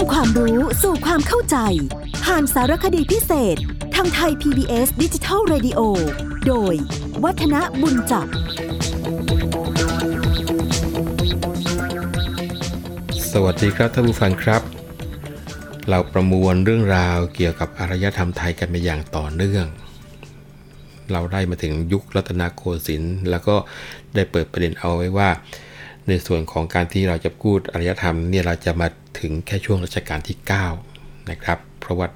ำความรู้สู่ความเข้าใจ ผ่านสารคดีพิเศษ ทางไทย PBS ดิจิทัล Radio โดย วัฒนบุญจับ สวัสดีครับท่านผู้ฟังครับ เราประมวลเรื่องราวเกี่ยวกับอารยธรรมไทยกันมาอย่างต่อเนื่อง เราได้มาถึงยุครัตนโกสินทร์แล้วก็ได้เปิดประเด็นเอาไว้ว่า ในส่วนของการที่เราจะพูดอารยธรรมเนี่ยเราจะมา ถึงแค่ช่วงรัชกาลที่ 9 นะครับ เพราะว่า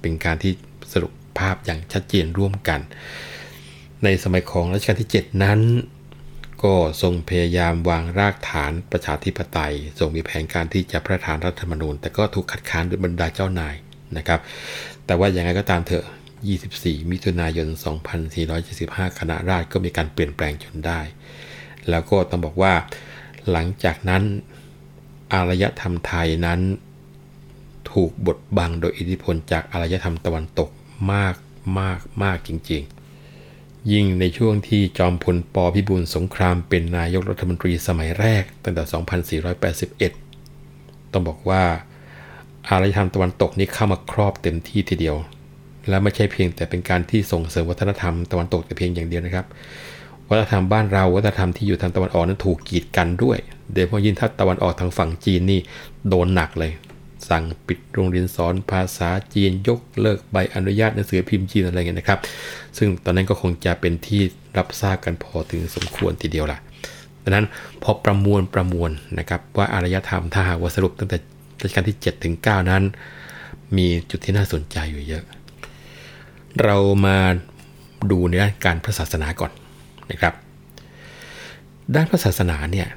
เป็นการที่สรุปภาพอย่างชัดเจนร่วมกัน ในสมัยของรัชกาลที่ 7 นั้น ก็ทรงพยายามวางรากฐานประชาธิปไตยทรงมีแผนการที่จะพระราชทานรัฐธรรมนูญ แต่ก็ถูกคัดค้านโดยบรรดาเจ้านายนะครับ แต่ว่าอย่างไรก็ตามเถอะ 24 มิถุนายน 2475 คณะราษฎรก็มีการเปลี่ยนแปลงจนได้ แล้วก็ต้องบอกว่าหลังจากนั้น อารยธรรมไทยนั้น ถูกบดบังโดยอิทธิพลจากอารยธรรมตะวันตกมากมากมากจริง ๆ ยิ่งในช่วงที่จอมพลปพิบูลสงครามเป็นนายกรัฐมนตรีสมัยแรกตั้งแต่ 2481 ต้องบอกว่าอารยธรรมตะวันตกนี้เข้ามาครอบเต็มที่ทีเดียว และไม่ใช่เพียงแต่เป็นการที่ส่งเสริมวัฒนธรรมตะวันตกแต่เพียงอย่างเดียวนะครับ วัฒนธรรมบ้านเราวัฒนธรรมที่อยู่ทางตะวันออกนั้นถูกกีดกันด้วยโดยเฉพาะยิ่งถ้าตะวันออกทางฝั่งจีนนี่โดนหนักเลย สั่งปิดโรงเรียนสอนภาษาจีนยกเลิกใบอนุญาตหนังสือพิมพ์จีนอะไรเงี้ยนะครับ ซึ่งตอนนั้นก็คงจะเป็นที่รับทราบกันพอถึงสมควรทีเดียวล่ะดังนั้นพอประมวลประมวลนะครับว่าอารยธรรมถ้าหากว่าสรุปตั้งแต่รัชกาลที่7ถึง9นั้น มีจุดที่น่าสนใจอยู่เยอะ เรามาดูในด้านการพระศาสนาก่อน นะครับ ด้านพระศาสนาเนี่ย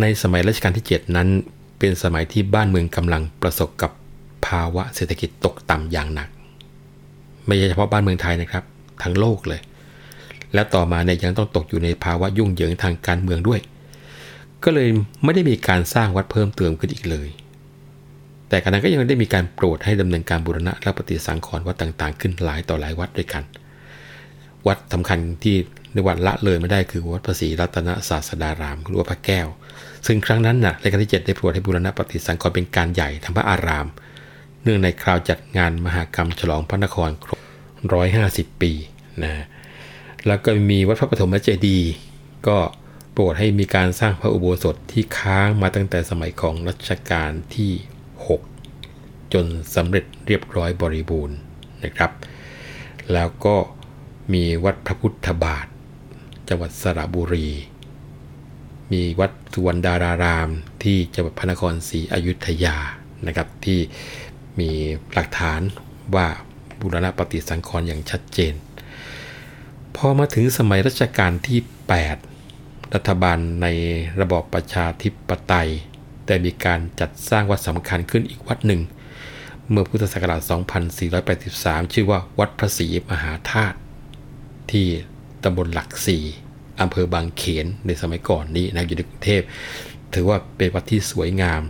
ในสมัยรัชกาลที่ 7 นั้น เป็นสมัยที่บ้านเมืองกำลังประสบกับภาวะเศรษฐกิจตกต่ำอย่างหนัก ไม่ใช่เฉพาะบ้านเมืองไทยนะครับ ทั้งโลกเลย และต่อมาเนี่ยยังต้องตกอยู่ในภาวะยุ่งเหยิงทางการเมืองด้วย ก็เลยไม่ได้มีการสร้างวัดเพิ่มเติมขึ้นอีกเลย แต่ขณะก็ยังได้มีการโปรดให้ดำเนินการบูรณะและปฏิสังขรณ์วัดต่างๆ ขึ้นหลายต่อหลายวัดด้วยกัน วัดสำคัญที่ ในวัดละเลยไม่ได้คือวัดพระสีรัตนศาสดารามหรือว่าพระแก้ว ซึ่งครั้งนั้นนะ่ะรัชกาลที่ 7 ได้โปรดให้บูรณะปฏิสังขรณ์เป็นการใหญ่ทำพระอาราม เนื่องในคราวจัดงานมหากรรมฉลองพระนครครบ150 ปีนะแล้วก็มีวัดพระปฐมเจดีย์ก็โปรดให้มีการสร้างพระอุโบสถที่ค้างมาตั้งแต่สมัยของรัชกาลที่ 6 จนสำเร็จเรียบร้อยบริบูรณ์นะครับ แล้วก็มีวัดพระพุทธบาท จังหวัดสระบุรี มีวัดสุวรรณดาราราม ที่จังหวัดพระนครศรีอยุธยานะครับที่มีหลักฐานว่าบูรณะปฏิสังขรณ์อย่างชัดเจน พอมาถึงสมัยรัชกาลที่ 8 รัฐบาลในระบอบประชาธิปไตย ได้มีการจัดสร้างวัดสำคัญขึ้นอีกวัดหนึ่ง เมื่อพุทธศักราช 2483 ชื่อว่าวัดพระศรีมหาธาตุที่ ตำบลหลักสี่อำเภอบางเขนในสมัยก่อนนี้นะอยู่ในกรุงเทพ ถือว่าเป็นวัดที่สวยงาม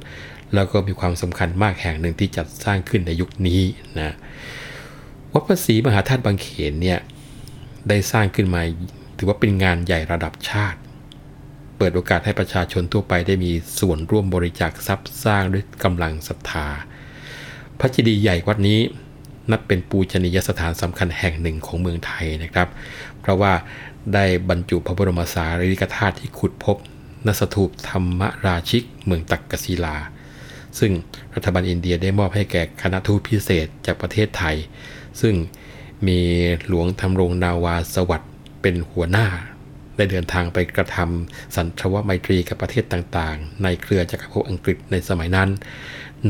แล้วก็มีความสำคัญมากแห่งหนึ่งที่จัดสร้างขึ้นในยุคนี้นะวัดพระศรีมหาธาตุบางเขนเนี่ยได้สร้างขึ้นมาถือว่าเป็นงานใหญ่ระดับชาติ เปิดโอกาสให้ประชาชนทั่วไปได้มีส่วนร่วมบริจาคทรัพย์สร้างด้วยกำลังศรัทธา พระเจดีย์ใหญ่วัดนี้นับเป็นปูชนียสถานสำคัญแห่งหนึ่งของเมืองไทยนะครับ เพราะว่าได้บรรจุพระบรมสารีริกธาตุที่ขุดพบณสถูปธรรมราชิกเมืองตักกศิลา ซึ่งรัฐบาลอินเดียได้มอบให้แก่คณะทูตพิเศษจากประเทศไทย ซึ่งมีหลวงธรรมรงนาวาสวัสด์เป็นหัวหน้า ได้เดินทางไปกระทำสันทวไมตรีกับประเทศต่างๆ ในเครือจักรภพอังกฤษในสมัยนั้น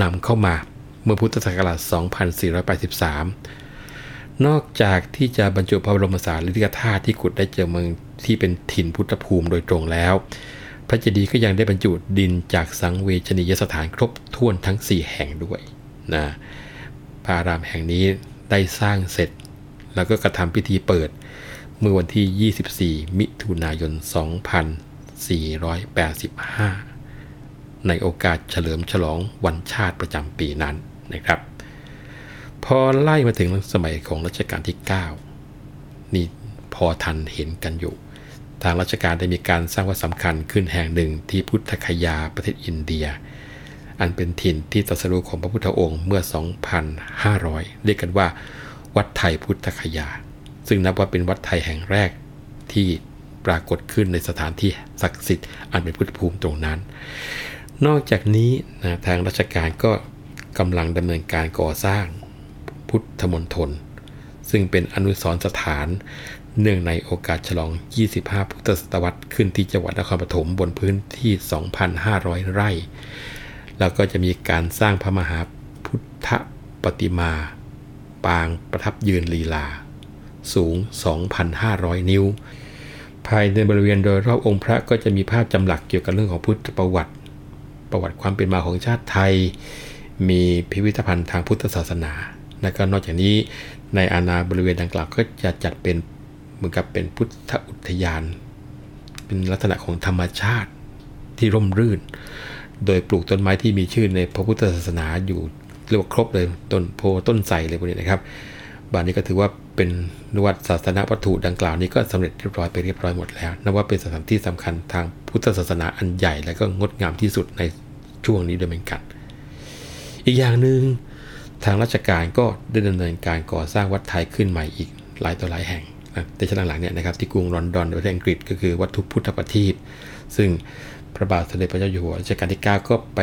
นำเข้ามาเมื่อพุทธศักราช 2483 นอกจากที่จะบรรจุพระบรมสารีริกธาตุที่ขุดได้เจอเมืองที่เป็นถิ่นพุทธภูมิโดยตรงแล้ว พระเจดีย์ก็ยังได้บรรจุดินจากสังเวชนียสถานครบถ้วนทั้ง 4 แห่งด้วยนะพระอารามแห่งนี้ได้สร้างเสร็จ แล้วก็กระทำพิธีเปิด เมื่อวันที่ 24 มิถุนายน 2485 ในโอกาสเฉลิมฉลองวันชาติประจำปีนั้นนะครับ พอไล่มาถึงสมัยของรัชกาลที่ 9 นี่พอทันเห็นกันอยู่ ทางราชการได้มีการสร้างวัดสำคัญขึ้นแห่งหนึ่งที่พุทธคยาประเทศอินเดีย อันเป็นถิ่นที่ตรัสรู้ของพระพุทธองค์เมื่อ 2,500 เรียกกันว่า วัดไทยพุทธคยา ซึ่งนับว่าเป็นวัดไทยแห่งแรกที่ปรากฏขึ้นในสถานที่ศักดิ์สิทธิ์อันเป็นพุทธภูมิตรงนั้น นอกจากนี้นะทางราชการก็กำลังดำเนินการก่อสร้าง พุทธมณฑลซึ่งเป็นอนุสรสถานเนื่องในโอกาสฉลอง 25 พุทธศตวรรษขึ้นที่จังหวัดนครปฐมบนพื้นที่ 2,500 ไร่ แล้วก็จะมีการสร้างพระมหาพุทธปฏิมา ปางประทับยืนลีลา สูง 2,500 นิ้ว ภายในบริเวณโดยรอบองค์พระก็จะมีภาพจำหลักเกี่ยวกับเรื่องของพุทธประวัติ ประวัติความเป็นมาของชาติไทย มีพิพิธภัณฑ์ทางพุทธศาสนา และก็นอกจากนี้ในอาณาบริเวณดังกล่าวก็จะจัดเป็นเหมือนกับเป็นพุทธอุทยาน เป็นลักษณะของธรรมชาติที่ร่มรื่น โดยปลูกต้นไม้ที่มีชื่อในพระพุทธศาสนาอยู่เรียกว่าครบเลยต้นโพต้นไทรเลยพวกนี้นะครับบ้านนี้ก็ถือว่าเป็นนวัดศาสนาวัตถุดังกล่าวนี้ก็สำเร็จเรียบร้อยไปเรียบร้อยหมดแล้วนับว่าเป็นสถานที่สำคัญทางพุทธศาสนาอันใหญ่และก็งดงามที่สุดในช่วงนี้โดยเหมือนกัน อีกอย่างหนึ่ง ทางราชการก็ได้ดำเนินการก่อสร้างวัดไทยขึ้นใหม่อีกหลายต่อหลายแห่งในช่วงหลังเนี่ยนะครับที่กรุงลอนดอนประเทศอังกฤษก็คือวัดทุพุทธประทีปซึ่งพระบาทสมเด็จพระเจ้าอยู่หัวรัชกาลที่ 9 ก็ไป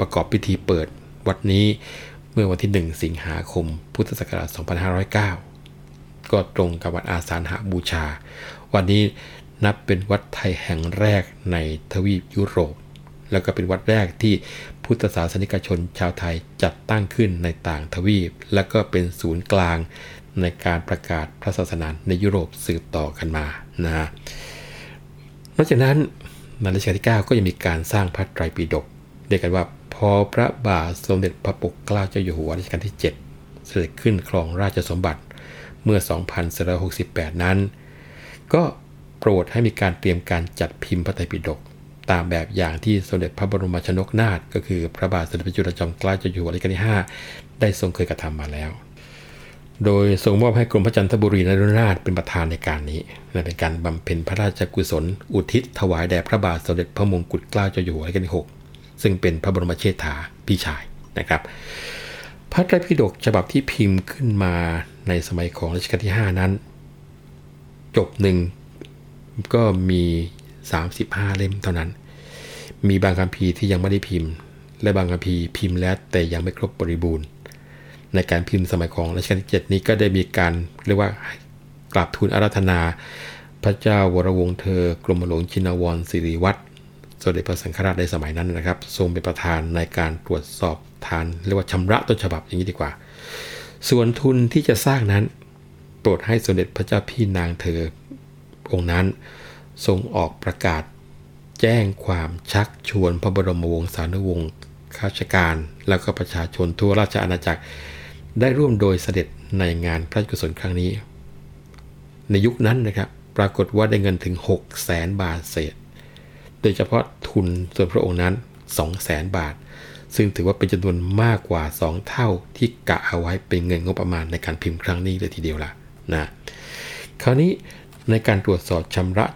ประกอบพิธีเปิดวัดนี้เมื่อวันที่ 1 สิงหาคม พุทธศักราช 2509 ก็ตรงกับวันอาสาฬหาบูชา วันนี้นับเป็นวัดไทยแห่งแรกในทวีปยุโรป แล้วก็เป็นวัดแรกที่พุทธศาสนิกชนชาวไทยจัดตั้งขึ้นในต่างทวีป และก็เป็นศูนย์กลางในการประกาศพระศาสนาในยุโรปสืบต่อกันมานะฮะนอกจากนั้นในรัชกาลที่ 9 ก็ยังมีการสร้างพระไตรปิฎกเรียกกันว่าพอพระบาทสมเด็จพระปกเกล้าเจ้าอยู่หัวรัชกาลที่ 7 เสด็จขึ้นครองราชสมบัติเมื่อ 2468 นั้น ก็โปรดให้มีการเตรียมการจัดพิมพ์พระไตรปิฎก ตามแบบอย่างที่สมเด็จพระบรมชนกนาถก็คือพระบาทสมเด็จพระจุลจอมเกล้าเจ้าอยู่หัวรัชกาลที่ 5 ได้ทรงเคยกระทำมาแล้ว โดยทรงมอบให้กรมพระจันทบุรีนรุนาถเป็นประธานในการนี้และเป็นการบำเพ็ญพระราชกุศล อุทิศถวายแด่พระบาทสมเด็จพระมงกุฎเกล้าเจ้าอยู่หัวรัชกาลที่ 6 ซึ่งเป็นพระบรมเชษฐาพี่ชายนะครับ พระไตรปิฎกฉบับที่พิมพ์ขึ้นมาในสมัยของรัชกาลที่ 5 นั้น จบหนึ่งก็มี 35 เล่มเท่านั้น มีบางคัมภีร์ที่ยังไม่ได้พิมพ์ และบางคัมภีร์พิมพ์แล้วแต่ยังไม่ครบบริบูรณ์ ในการพิมพ์สมัยของรัชกาลที่ 7 นี้ก็ได้มีการเรียกว่ากราบทูลอาราธนา พระเจ้าวรวงศ์เธอกรมหลวงชินวรสิริวัตรสมเด็จพระสังฆราชในสมัยนั้นนะครับ ทรงเป็นประธานในการตรวจสอบทานเรียกว่าชำระต้นฉบับอย่างนี้ดีกว่า ส่วนทุนที่จะสร้างนั้น โปรดให้สมเด็จพระเจ้าพี่นางเธอองค์นั้น ทรงออกประกาศ แจ้งความชักชวนพระบรมวงศานุวงศ์ข้าราชการ แล้วก็ประชาชนทั่วราชอาณาจักร ได้ร่วมโดยเสด็จในงานพระราชกุศลครั้งนี้ ในยุคนั้นนะครับ ปรากฏว่าได้เงินถึง6 0แสนบาทเศษ โดยเฉพาะทุนส่วนพระองค์นั้น 2 0 0แสนบาท ซึ่งถือว่าเป็นจำนวนมากกว่า 2 เท่าที่กะเอาไว้เป็นเงินงบประมาณในการพิมพ์ครั้งนี้เลยทีเดียวล่ะนะคราวนี้ในการตรวจสอบชำระ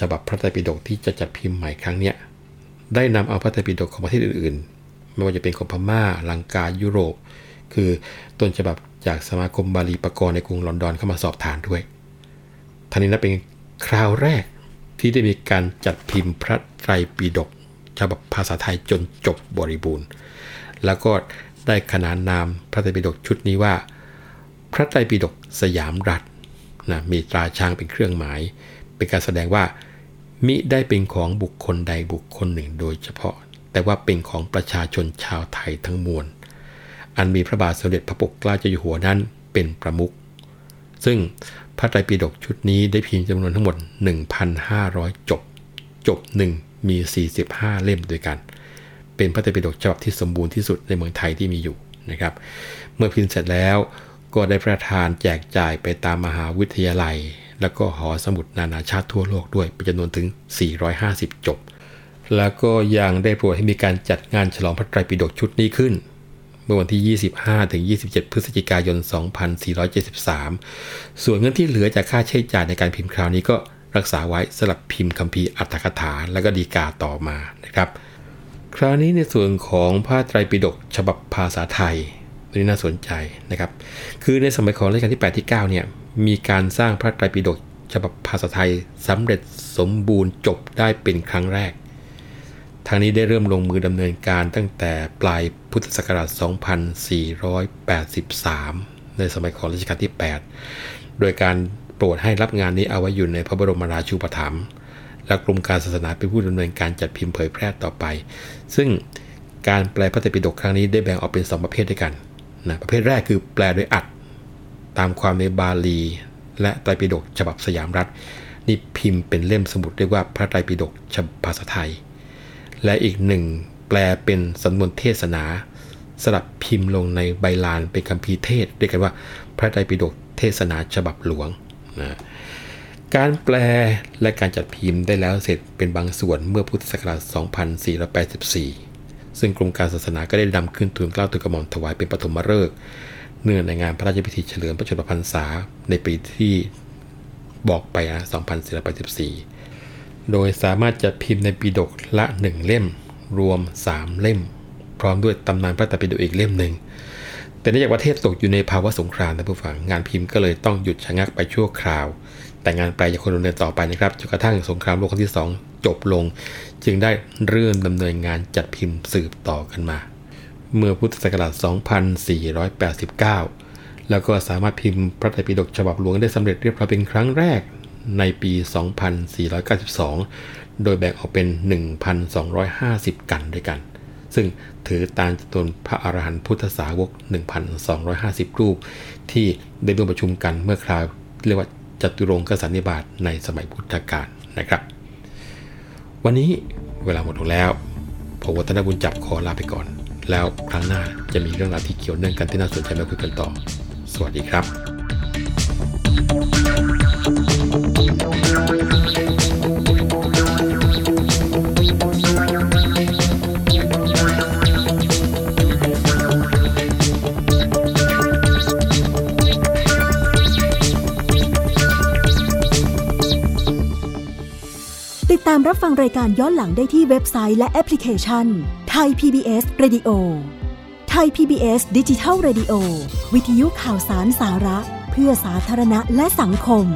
ฉบับพระไตรปิฎกที่จะจัดพิมพ์ใหม่ครั้งนี้ได้นำเอาพระไตรปิฎกของประเทศอื่นๆ ไม่ว่าจะเป็นของพม่าลังกายุโรป คือต้นฉบับจากสมาคมบาลีปกรณ์ในกรุงลอนดอนเข้ามาสอบทานด้วยท่านี้นับเป็นคราวแรกที่ได้มีการจัดพิมพ์พระไตรปิฎกฉบับภาษาไทยจนจบบริบูรณ์ แล้วก็ได้ขนานนามพระไตรปิฎกชุดนี้ว่า พระไตรปิฎกสยามรัฐนะมีตราช้างเป็นเครื่องหมาย เป็นการแสดงว่า มิได้เป็นของบุคคลใดบุคคลหนึ่งโดยเฉพาะ แต่ว่าเป็นของประชาชนชาวไทยทั้งมวล อันมีพระบาทสมเด็จพระปกเกล้าเจ้าอยู่หัวนั้นเป็นประมุขซึ่งพระไตรปิฎกชุดนี้ได้พิมพ์จำนวนทั้งหมด 1,500 จบ จบหนึ่งมี 45 เล่มด้วยกัน เป็นพระไตรปิฎกฉบับที่สมบูรณ์ที่สุดในเมืองไทยที่มีอยู่นะครับ เมื่อพิมพ์เสร็จแล้วก็ได้ประทานแจกจ่ายไปตามมหาวิทยาลัย แล้วก็หอสมุดนานาชาติทั่วโลกด้วยเป็นจำนวนถึง 450 จบ แล้วก็ยังได้โปรดให้มีการจัดงานฉลองพระไตรปิฎกชุดนี้ขึ้น เมื่อวันที่ 25ถึง27 พฤศจิกายน 2473 ส่วนเงินที่เหลือจากค่าใช้จ่ายในการพิมพ์คราวนี้ก็รักษาไว้สำหรับพิมพ์คัมภีร์อัตถกถาและก็ดีกาต่อมานะครับ คราวนี้ในส่วนของพระไตรปิฎกฉบับภาษาไทยนี่น่าสนใจนะครับ คือในสมัยของรัชกาลที่ 8 ที่ 9 เนี่ย มีการสร้างพระไตรปิฎกฉบับภาษาไทยสำเร็จสมบูรณ์จบได้เป็นครั้งแรก ทางนี้ได้เริ่มลงมือดำเนินการตั้งแต่ปลายพุทธศักราช 2483 ในสมัยของรัชกาลที่ 8 โดยการโปรดให้รับงานนี้เอาไว้อยู่ในพระบรมราชูปถัมภ์และกรมการศาสนาเป็นผู้ดำเนินการจัดพิมพ์เผยแพร่ต่อไป ซึ่งการแปลพระไตรปิฎกครั้งนี้ได้แบ่งออกเป็น 2 ประเภทด้วยกันนะประเภทแรกคือแปลโดยอัด ตามความในบาลี และไตรปิฎกฉบับสยามรัฐ นี่พิมพ์เป็นเล่มสมุดเรียกว่าพระไตรปิฎกฉบับภาษาไทย และอีกหนึ่งแปลเป็นสำนวนเทศนา สลับพิมพ์ลงในใบลานเป็นคัมภีเทศเรียกกันว่าพระไตรปิฎกเทศนาฉบับหลวงนะการแปลและการจัดพิมพ์ได้แล้วเสร็จเป็นบางส่วนเมื่อพุทธศักราช 2484 ซึ่งกรมการศาสนาก็ได้นำขึ้นทูลเกล้าทูลกระหม่อมถวายเป็นปฐมฤกษ์ เนื่องในงานพระราชพิธีเฉลิมพระชนมพรรษาในปีที่บอกไปนะ2484 โดยสามารถจัดพิมพ์ในปีดกละ 1 เล่ม รวม 3 เล่ม พร้อมด้วยตำนานพระตรปิฎกอีกเล่มหนึ่ง แต่เนื่องจากประเทศตกอยู่ในภาวะสงครามนะผู้ฟัง งานพิมพ์ก็เลยต้องหยุดชะงักไปชั่วคราว แต่งานแปลยังคงดำเนินต่อไปนะครับ จนกระทั่งสงครามโลกครั้งที่ 2 จบลง จึงได้เริ่มดำเนินงานจัดพิมพ์สืบต่อกันมา เมื่อพุทธศักราช 2489 แล้วก็สามารถพิมพ์พระไตรปิฎกฉบับหลวงได้สำเร็จเรียบร้อยเป็นครั้งแรกในปี 2492 โดยแบ่งออกเป็น 1,250 กันด้วยกัน ซึ่งถือตามจำนวนพระอรหันต์พุทธสาวก 1,250 รูป ที่ได้ร่วมประชุมกันเมื่อคราวเรียกว่าจตุรงกสันนิบาตในสมัยพุทธกาลนะครับ วันนี้เวลาหมดลงแล้ว ผมวัฒนบุญจับขอลาไปก่อน แล้วครั้งหน้าจะมีเรื่องราวที่เกี่ยวเนื่องกันที่น่าสนใจมาคุยกันต่อ สวัสดีครับติดตามรับฟังรายการย้อนหลังได้ที่เว็บไซต์และแอปพลิเคชัน ไทย PBS Radio ไทย PBS ดิจิทัล Radio วิทยุข่าวสารสาระ เพื่อสาธารณะและสังคม